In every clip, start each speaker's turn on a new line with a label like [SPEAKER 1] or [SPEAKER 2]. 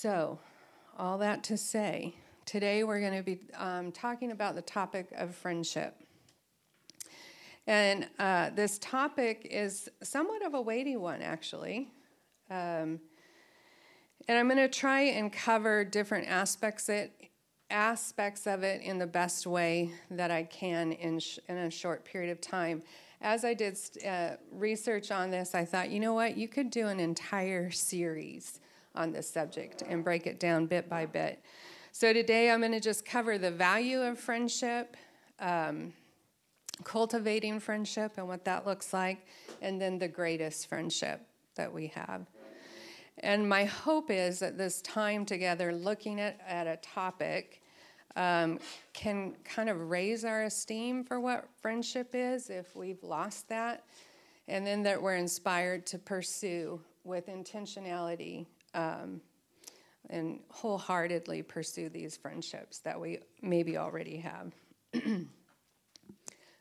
[SPEAKER 1] So, all that to say, today we're going to be um, talking about the topic of friendship. And uh, this topic is somewhat of a weighty one, actually. Um, and I'm going to try and cover different aspects it, aspects of it in the best way that I can in, sh- in a short period of time. As I did uh, research on this, I thought, you know what, you could do an entire series on this subject and break it down bit by bit. So today I'm going to just cover the value of friendship, um, cultivating friendship and what that looks like, and then the greatest friendship that we have. And my hope is that this time together, looking at, at a topic, um, can kind of raise our esteem for what friendship is if we've lost that, and then that we're inspired to pursue with intentionality um, and wholeheartedly pursue these friendships that we maybe already have.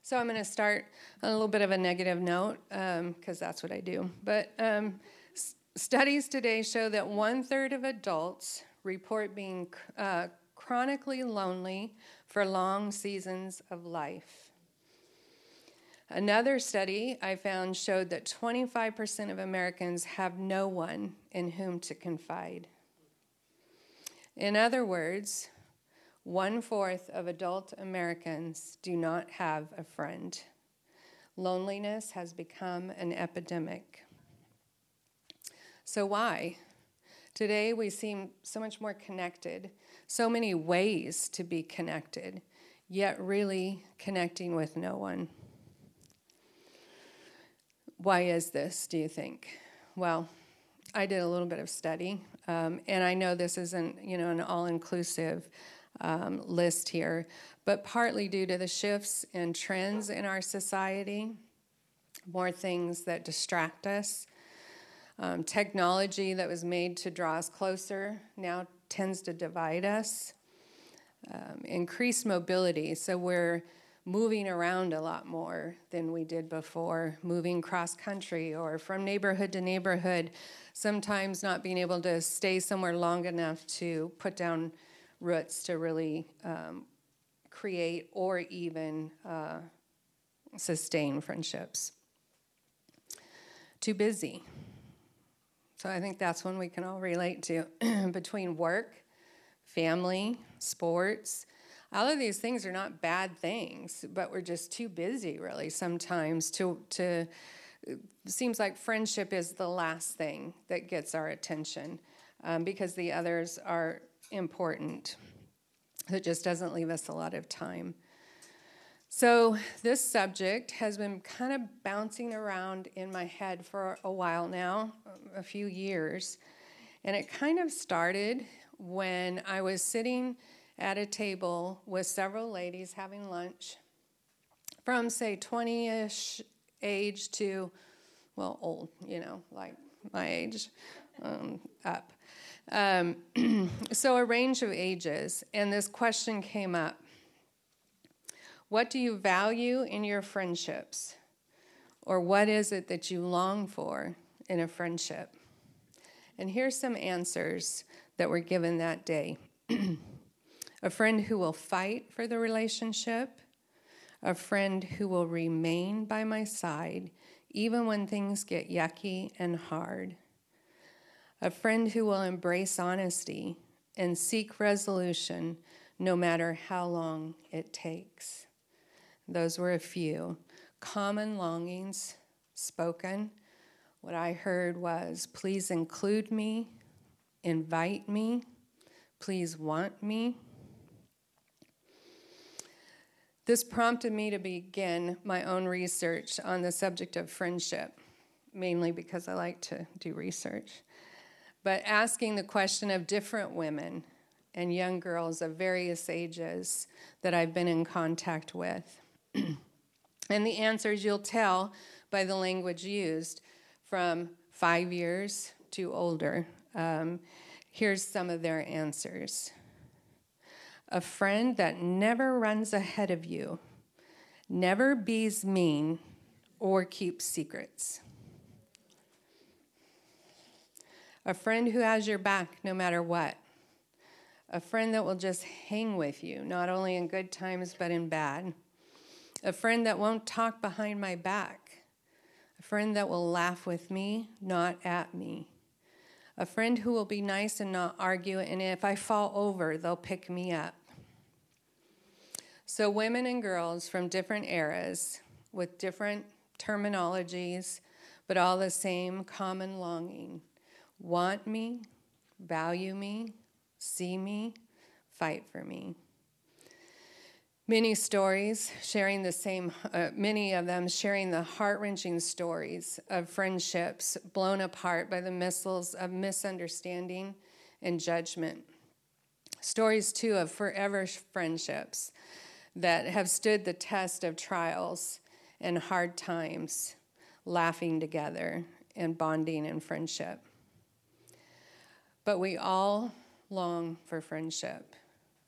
[SPEAKER 1] so I'm going to start on a little bit of a negative note because um, that's what I do. But um, s- studies today show that one third of adults report being uh, chronically lonely for long seasons of life. Another study I found showed that 25% of Americans have no one in whom to confide. In other words, one fourth of adult Americans do not have a friend. Loneliness has become an epidemic. So, why? Today we seem so much more connected, so many ways to be connected, yet really connecting with no one. Why is this, do you think? Well, I did a little bit of study, um, and I know this isn't, you know, an all-inclusive um, list here, but partly due to the shifts and trends in our society, more things that distract us, um, technology that was made to draw us closer now tends to divide us. Um, increased mobility, so we're moving around a lot more than we did before, moving cross country or from neighborhood to neighborhood, sometimes not being able to stay somewhere long enough to put down roots to really um, create or even uh, sustain friendships. Too busy. So I think that's one we can all relate to between work, family, sports, all of these things are not bad things, but we're just too busy, really, sometimes to to. seems like friendship is the last thing that gets our attention um, because the others are important. It just doesn't leave us a lot of time. So, this subject has been kind of bouncing around in my head for a while now, a few years. And it kind of started when I was sitting at a table with several ladies having lunch from, say, 20 ish age to, well, old, you know, like my age um, up. Um, so, a range of ages. And this question came up What do you value in your friendships? Or what is it that you long for in a friendship? And here's some answers that were given that day. a friend who will fight for the relationship, a friend who will remain by my side even when things get yucky and hard, a friend who will embrace honesty and seek resolution no matter how long it takes. Those were a few common longings spoken. What I heard was, please include me, invite me, please want me. This prompted me to begin my own research on the subject of friendship, mainly because I like to do research. But asking the question of different women and young girls of various ages that I've been in contact with. and the answers you'll tell by the language used from five years to older. Um, here's some of their answers a friend that never runs ahead of you, never bees mean, or keeps secrets. a friend who has your back no matter what, a friend that will just hang with you, not only in good times but in bad, a friend that won't talk behind my back, a friend that will laugh with me, not at me, a friend who will be nice and not argue, and if I fall over, they'll pick me up. So, women and girls from different eras with different terminologies, but all the same common longing want me, value me, see me, fight for me. Many stories sharing the same, uh, many of them sharing the heart wrenching stories of friendships blown apart by the missiles of misunderstanding and judgment. Stories, too, of forever friendships that have stood the test of trials and hard times, laughing together and bonding in friendship. But we all long for friendship.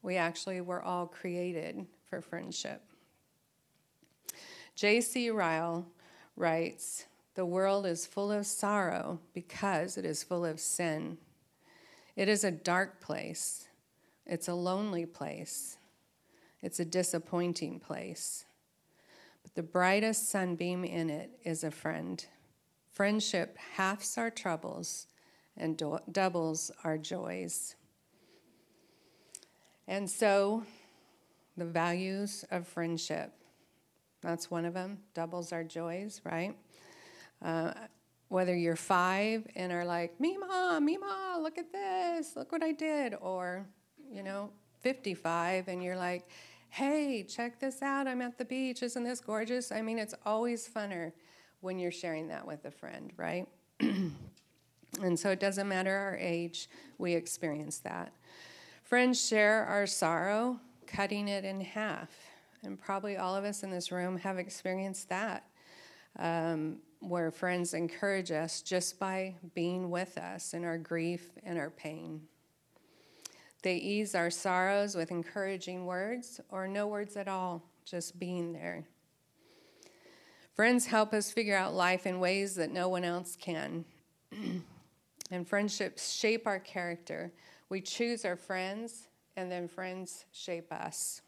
[SPEAKER 1] We actually were all created for friendship. J.C. Ryle writes The world is full of sorrow because it is full of sin. It is a dark place, it's a lonely place, it's a disappointing place. But the brightest sunbeam in it is a friend. Friendship halves our troubles and do- doubles our joys. And so, the values of friendship that's one of them, doubles our joys, right? Uh, whether you're five and are like, Mima, Mima, look at this, look what I did, or, you know, 55 and you're like, hey, check this out, I'm at the beach, isn't this gorgeous? I mean, it's always funner when you're sharing that with a friend, right? and so it doesn't matter our age, we experience that. Friends share our sorrow, cutting it in half. And probably all of us in this room have experienced that, um, where friends encourage us just by being with us in our grief and our pain. They ease our sorrows with encouraging words or no words at all, just being there. Friends help us figure out life in ways that no one else can. and friendships shape our character. We choose our friends, and then friends shape us.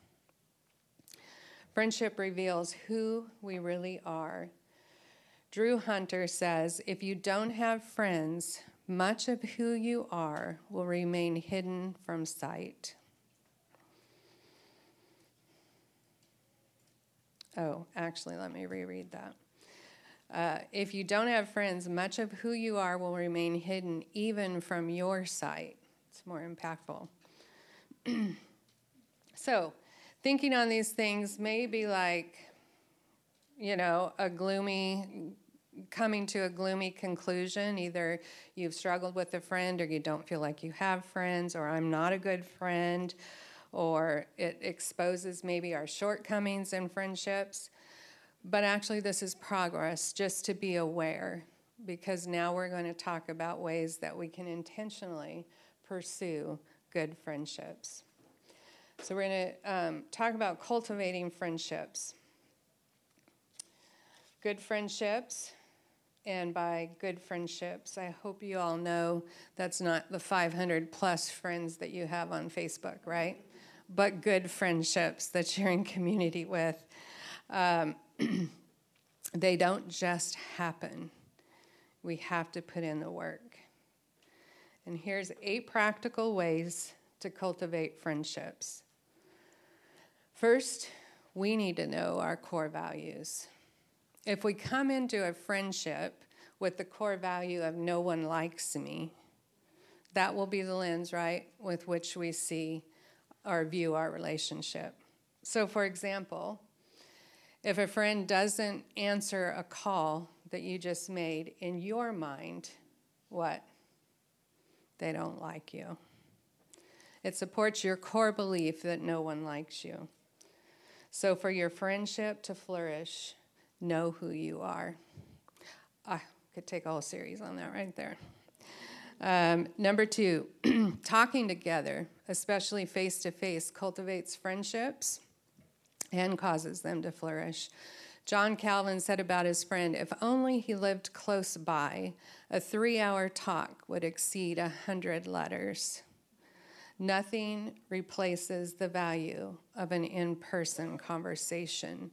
[SPEAKER 1] Friendship reveals who we really are. Drew Hunter says if you don't have friends, much of who you are will remain hidden from sight. Oh, actually, let me reread that. Uh, if you don't have friends, much of who you are will remain hidden even from your sight. It's more impactful. so, thinking on these things may be like, you know, a gloomy coming to a gloomy conclusion. Either you've struggled with a friend, or you don't feel like you have friends, or I'm not a good friend, or it exposes maybe our shortcomings in friendships. But actually, this is progress just to be aware, because now we're going to talk about ways that we can intentionally pursue good friendships. So, we're going to um, talk about cultivating friendships. Good friendships and by good friendships. I hope you all know that's not the 500 plus friends that you have on Facebook, right? But good friendships that you're in community with. Um, they don't just happen, we have to put in the work. And here's eight practical ways to cultivate friendships. First, we need to know our core values. If we come into a friendship with the core value of no one likes me, that will be the lens, right, with which we see or view our relationship. So, for example, if a friend doesn't answer a call that you just made, in your mind, what? They don't like you. It supports your core belief that no one likes you. So, for your friendship to flourish, know who you are. I could take a whole series on that right there. Um, number two, talking together, especially face to face, cultivates friendships and causes them to flourish. John Calvin said about his friend if only he lived close by, a three hour talk would exceed a hundred letters. Nothing replaces the value of an in person conversation.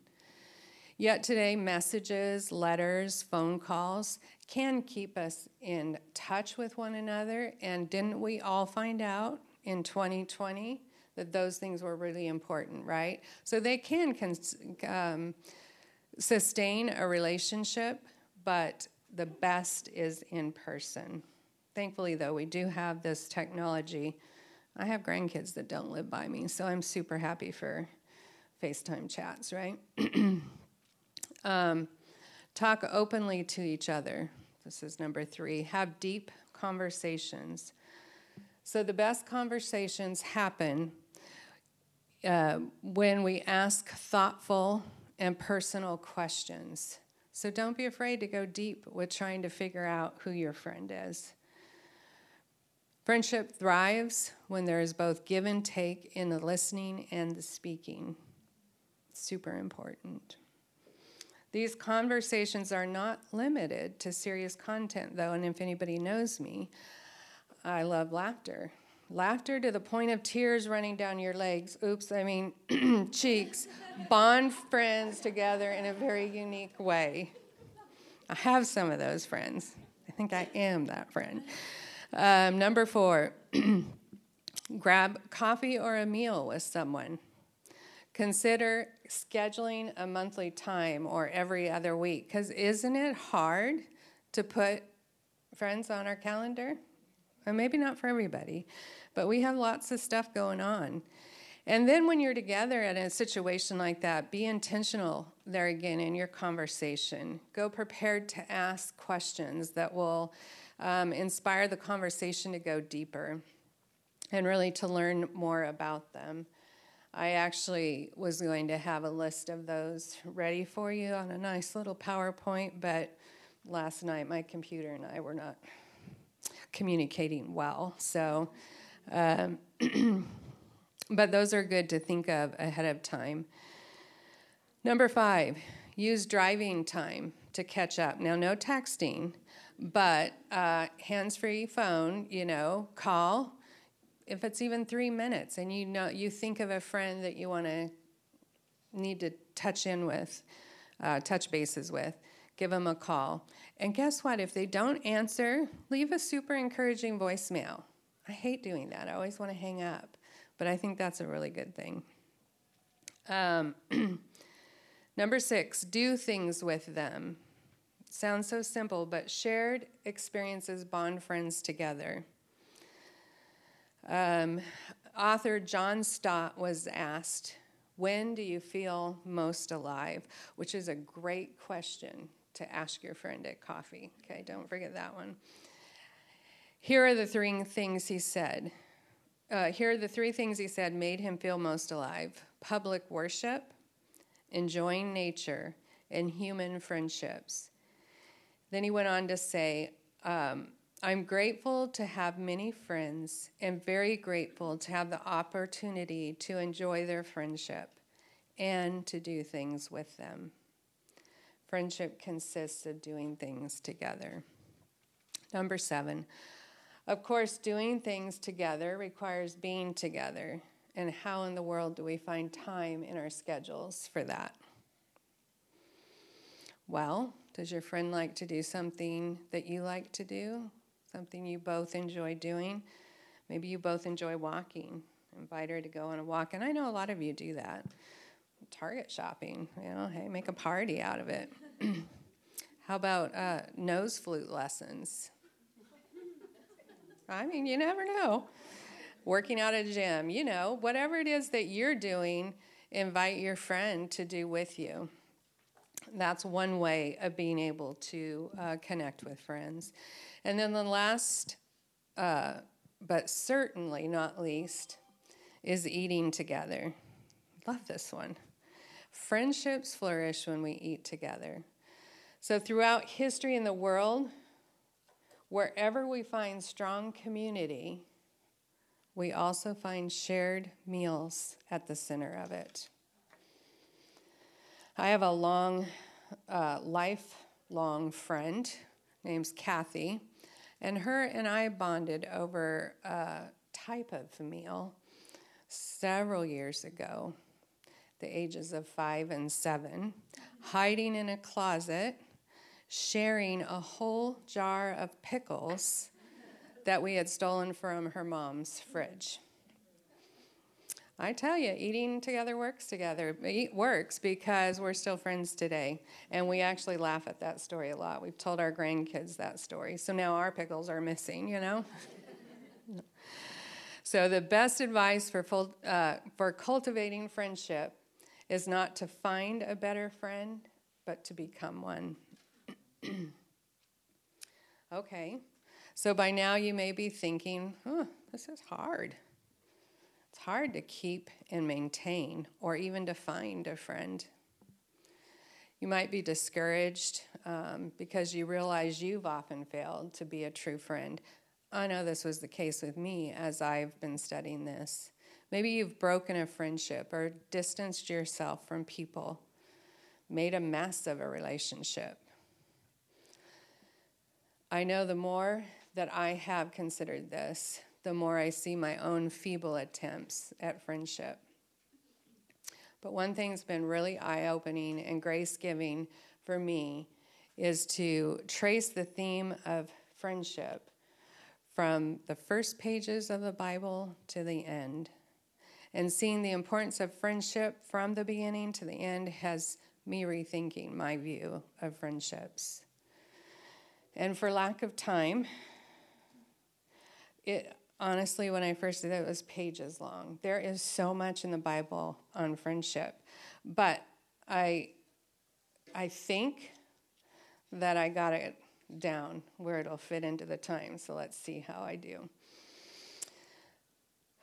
[SPEAKER 1] Yet today, messages, letters, phone calls can keep us in touch with one another. And didn't we all find out in 2020 that those things were really important, right? So they can cons- um, sustain a relationship, but the best is in person. Thankfully, though, we do have this technology. I have grandkids that don't live by me, so I'm super happy for FaceTime chats, right? Um, talk openly to each other. This is number three. Have deep conversations. So, the best conversations happen uh, when we ask thoughtful and personal questions. So, don't be afraid to go deep with trying to figure out who your friend is. Friendship thrives when there is both give and take in the listening and the speaking. Super important. These conversations are not limited to serious content, though, and if anybody knows me, I love laughter. Laughter to the point of tears running down your legs. Oops, I mean cheeks. Bond friends together in a very unique way. I have some of those friends. I think I am that friend. Um, number four, grab coffee or a meal with someone. Consider scheduling a monthly time or every other week because isn't it hard to put friends on our calendar? Or maybe not for everybody, but we have lots of stuff going on. And then when you're together in a situation like that, be intentional there again in your conversation. Go prepared to ask questions that will um, inspire the conversation to go deeper and really to learn more about them. I actually was going to have a list of those ready for you on a nice little PowerPoint, but last night my computer and I were not communicating well. So, um, but those are good to think of ahead of time. Number five, use driving time to catch up. Now, no texting, but uh, hands free phone, you know, call if it's even three minutes and you know you think of a friend that you want to need to touch in with uh, touch bases with give them a call. And guess what? If they don't answer leave a super encouraging voicemail. I hate doing that. I always want to hang up but i think that's a really good thing. Um, number six do things with them. Sounds so simple but shared experiences bond friends together um, author John Stott was asked, When do you feel most alive? Which is a great question to ask your friend at coffee. Okay, don't forget that one. Here are the three things he said. Uh, here are the three things he said made him feel most alive public worship, enjoying nature, and human friendships. Then he went on to say, um, I'm grateful to have many friends and very grateful to have the opportunity to enjoy their friendship and to do things with them. Friendship consists of doing things together. Number seven, of course, doing things together requires being together. And how in the world do we find time in our schedules for that? Well, does your friend like to do something that you like to do? Something you both enjoy doing. Maybe you both enjoy walking. Invite her to go on a walk. And I know a lot of you do that. Target shopping, you know, hey, make a party out of it. How about uh, nose flute lessons? I mean, you never know. Working out at a gym, you know, whatever it is that you're doing, invite your friend to do with you. That's one way of being able to uh, connect with friends. And then the last, uh, but certainly not least, is eating together. Love this one. Friendships flourish when we eat together. So, throughout history in the world, wherever we find strong community, we also find shared meals at the center of it. I have a long, uh, lifelong friend named Kathy, and her and I bonded over a type of meal several years ago, the ages of five and seven, hiding in a closet, sharing a whole jar of pickles that we had stolen from her mom's fridge. I tell you, eating together works together. It works because we're still friends today. And we actually laugh at that story a lot. We've told our grandkids that story. So now our pickles are missing, you know? so the best advice for, full, uh, for cultivating friendship is not to find a better friend, but to become one. okay. So by now you may be thinking, this is hard. It's hard to keep and maintain or even to find a friend. You might be discouraged um, because you realize you've often failed to be a true friend. I know this was the case with me as I've been studying this. Maybe you've broken a friendship or distanced yourself from people, made a mess of a relationship. I know the more that I have considered this, the more I see my own feeble attempts at friendship. But one thing's been really eye opening and grace giving for me is to trace the theme of friendship from the first pages of the Bible to the end. And seeing the importance of friendship from the beginning to the end has me rethinking my view of friendships. And for lack of time, it honestly, when I first did it, it was pages long. There is so much in the Bible on friendship, but I, I think that I got it down where it'll fit into the time. So let's see how I do.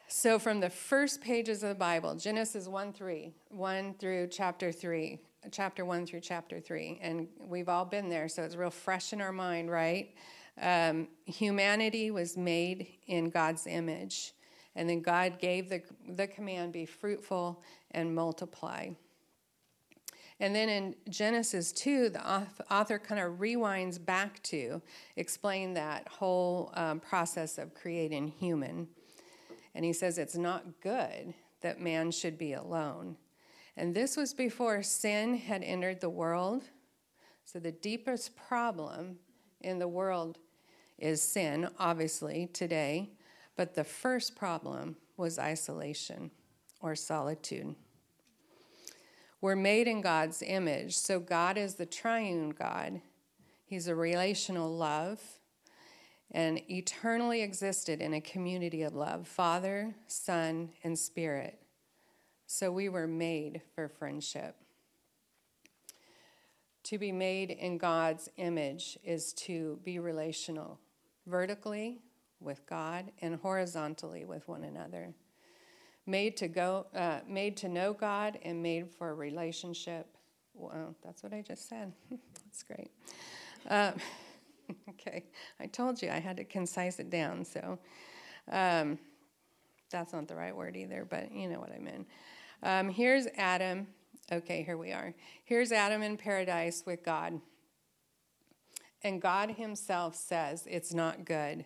[SPEAKER 1] So, from the first pages of the Bible, Genesis 1 3, 1 through chapter 3, chapter 1 through chapter 3, and we've all been there, so it's real fresh in our mind, right? Um, humanity was made in God's image, and then God gave the, the command be fruitful and multiply. And then in Genesis 2, the author kind of rewinds back to explain that whole um, process of creating human. And he says it's not good that man should be alone. And this was before sin had entered the world. So the deepest problem in the world is sin, obviously, today, but the first problem was isolation or solitude. We're made in God's image, so God is the triune God. He's a relational love and eternally existed in a community of love Father, Son, and Spirit. So we were made for friendship. To be made in God's image is to be relational vertically with God and horizontally with one another. Made to go, uh, made to know God and made for a relationship. Well, that's what I just said. that's great. Uh, okay, I told you I had to concise it down, so um, that's not the right word either, but you know what I mean. Um, here's Adam. Okay, here we are. Here's Adam in paradise with God. And God Himself says it's not good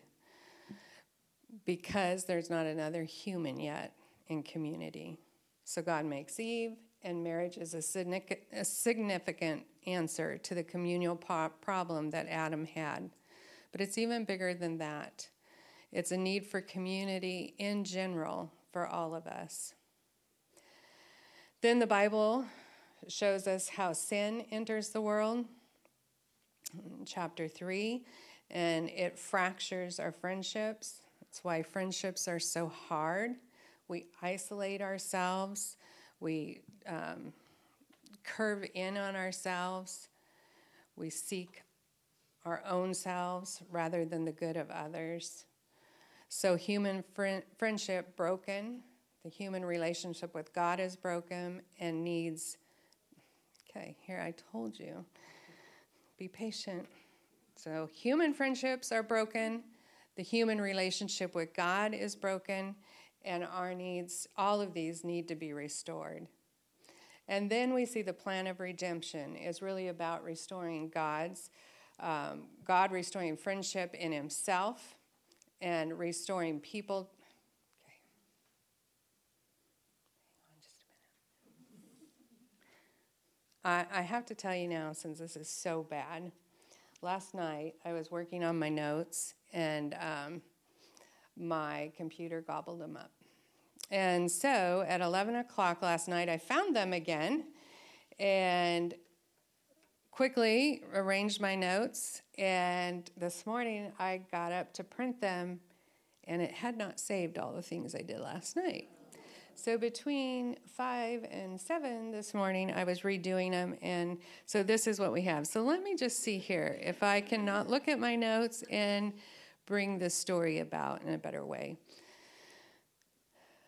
[SPEAKER 1] because there's not another human yet in community. So God makes Eve, and marriage is a significant answer to the communal problem that Adam had. But it's even bigger than that. It's a need for community in general for all of us. Then the Bible shows us how sin enters the world chapter 3, and it fractures our friendships. That's why friendships are so hard. We isolate ourselves, we um, curve in on ourselves, we seek our own selves rather than the good of others. So, human friend, friendship broken, the human relationship with God is broken and needs. Okay, here I told you be patient. So, human friendships are broken, the human relationship with God is broken, and our needs, all of these need to be restored. And then we see the plan of redemption is really about restoring God's, um, God restoring friendship in Himself and restoring people. Okay. Hang on just a minute. I, I have to tell you now, since this is so bad, last night I was working on my notes and um, my computer gobbled them up. And so at 11 o'clock last night, I found them again and quickly arranged my notes. And this morning, I got up to print them, and it had not saved all the things I did last night. So between five and seven this morning, I was redoing them, and so this is what we have. So let me just see here if I cannot look at my notes and bring this story about in a better way.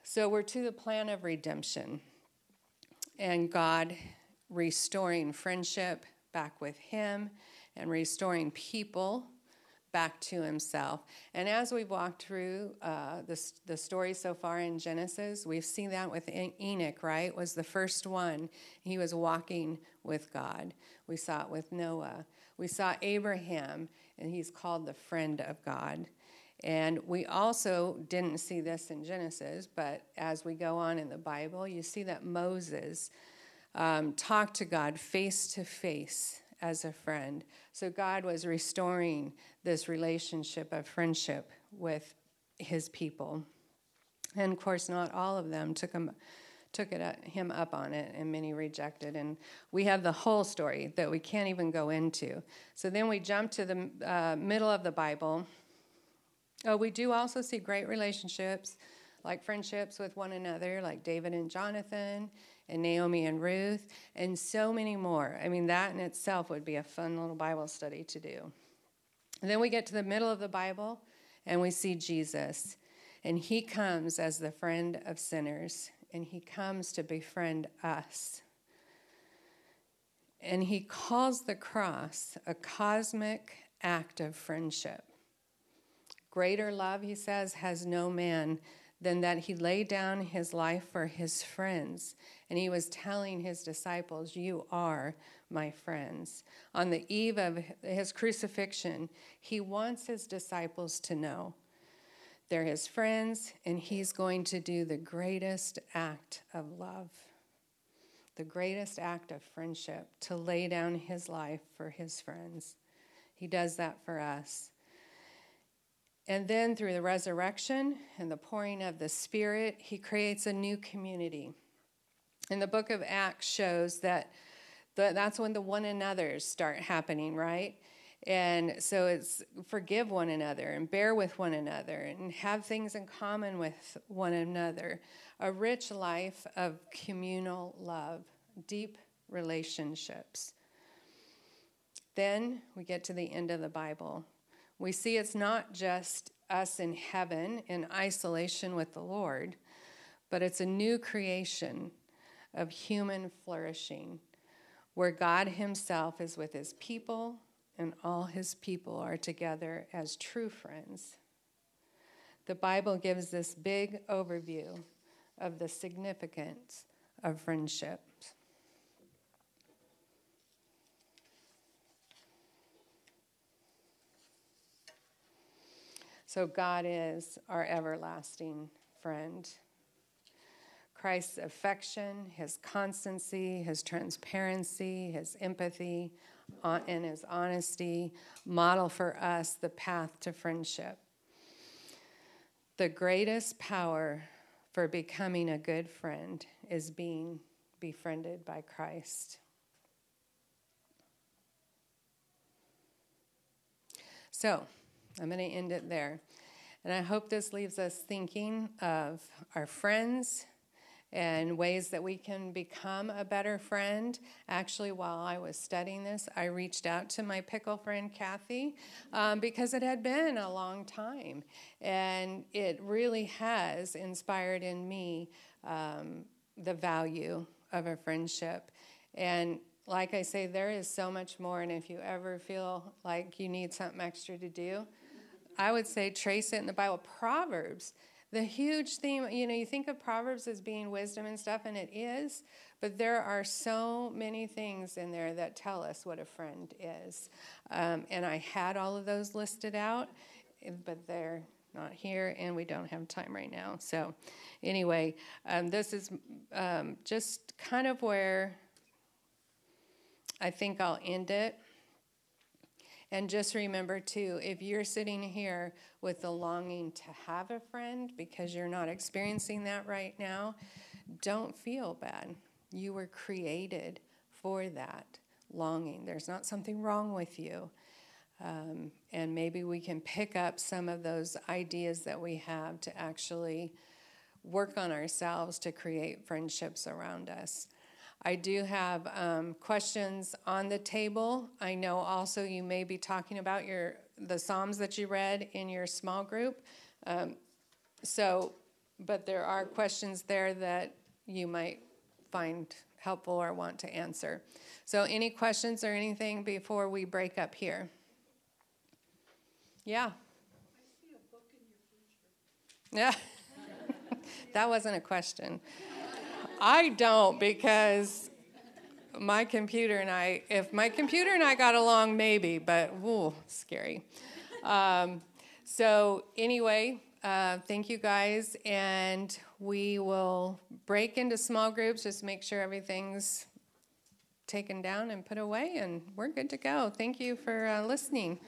[SPEAKER 1] So we're to the plan of redemption and God restoring friendship back with Him and restoring people back to Himself. And as we've walked through uh, the, the story so far in Genesis, we've seen that with Enoch, right? Was the first one. He was walking with God. We saw it with Noah. We saw Abraham, and he's called the friend of God. And we also didn't see this in Genesis, but as we go on in the Bible, you see that Moses um, talked to God face to face as a friend. So God was restoring this relationship of friendship with his people. And of course, not all of them took him, took it, uh, him up on it, and many rejected. And we have the whole story that we can't even go into. So then we jump to the uh, middle of the Bible Oh, we do also see great relationships, like friendships with one another, like David and Jonathan, and Naomi and Ruth, and so many more. I mean, that in itself would be a fun little Bible study to do. And then we get to the middle of the Bible, and we see Jesus. And he comes as the friend of sinners, and he comes to befriend us. And he calls the cross a cosmic act of friendship. Greater love, he says, has no man than that he laid down his life for his friends. And he was telling his disciples, You are my friends. On the eve of his crucifixion, he wants his disciples to know they're his friends, and he's going to do the greatest act of love, the greatest act of friendship, to lay down his life for his friends. He does that for us. And then through the resurrection and the pouring of the Spirit, he creates a new community. And the book of Acts shows that the, that's when the one another's start happening, right? And so it's forgive one another and bear with one another and have things in common with one another. A rich life of communal love, deep relationships. Then we get to the end of the Bible we see it's not just us in heaven in isolation with the Lord, but it's a new creation of human flourishing where God Himself is with His people and all His people are together as true friends. The Bible gives this big overview of the significance of friendship. So God is our everlasting friend. Christ's affection, his constancy, his transparency, his empathy, uh, and his honesty model for us the path to friendship. The greatest power for becoming a good friend is being befriended by Christ. So, I'm going to end it there. And I hope this leaves us thinking of our friends and ways that we can become a better friend. Actually, while I was studying this, I reached out to my pickle friend Kathy um, because it had been a long time. And it really has inspired in me um, the value of a friendship. And like I say, there is so much more. And if you ever feel like you need something extra to do, I would say trace it in the Bible. Proverbs, the huge theme, you know, you think of Proverbs as being wisdom and stuff, and it is, but there are so many things in there that tell us what a friend is. Um, and I had all of those listed out, but they're not here, and we don't have time right now. So, anyway, um, this is um, just kind of where I think I'll end it. And just remember, too, if you're sitting here with the longing to have a friend because you're not experiencing that right now, don't feel bad. You were created for that longing. There's not something wrong with you. Um, and maybe we can pick up some of those ideas that we have to actually work on ourselves to create friendships around us. I do have um, questions on the table. I know also you may be talking about your the Psalms that you read in your small group. Um, so, but there are questions there that you might find helpful or want to answer. So, any questions or anything before we break up here? Yeah. Yeah. that wasn't a question. I don't because my computer and I, if my computer and I got along, maybe, but ooh, scary. Um, so, anyway, uh, thank you guys, and we will break into small groups, just make sure everything's taken down and put away, and we're good to go. Thank you for uh, listening.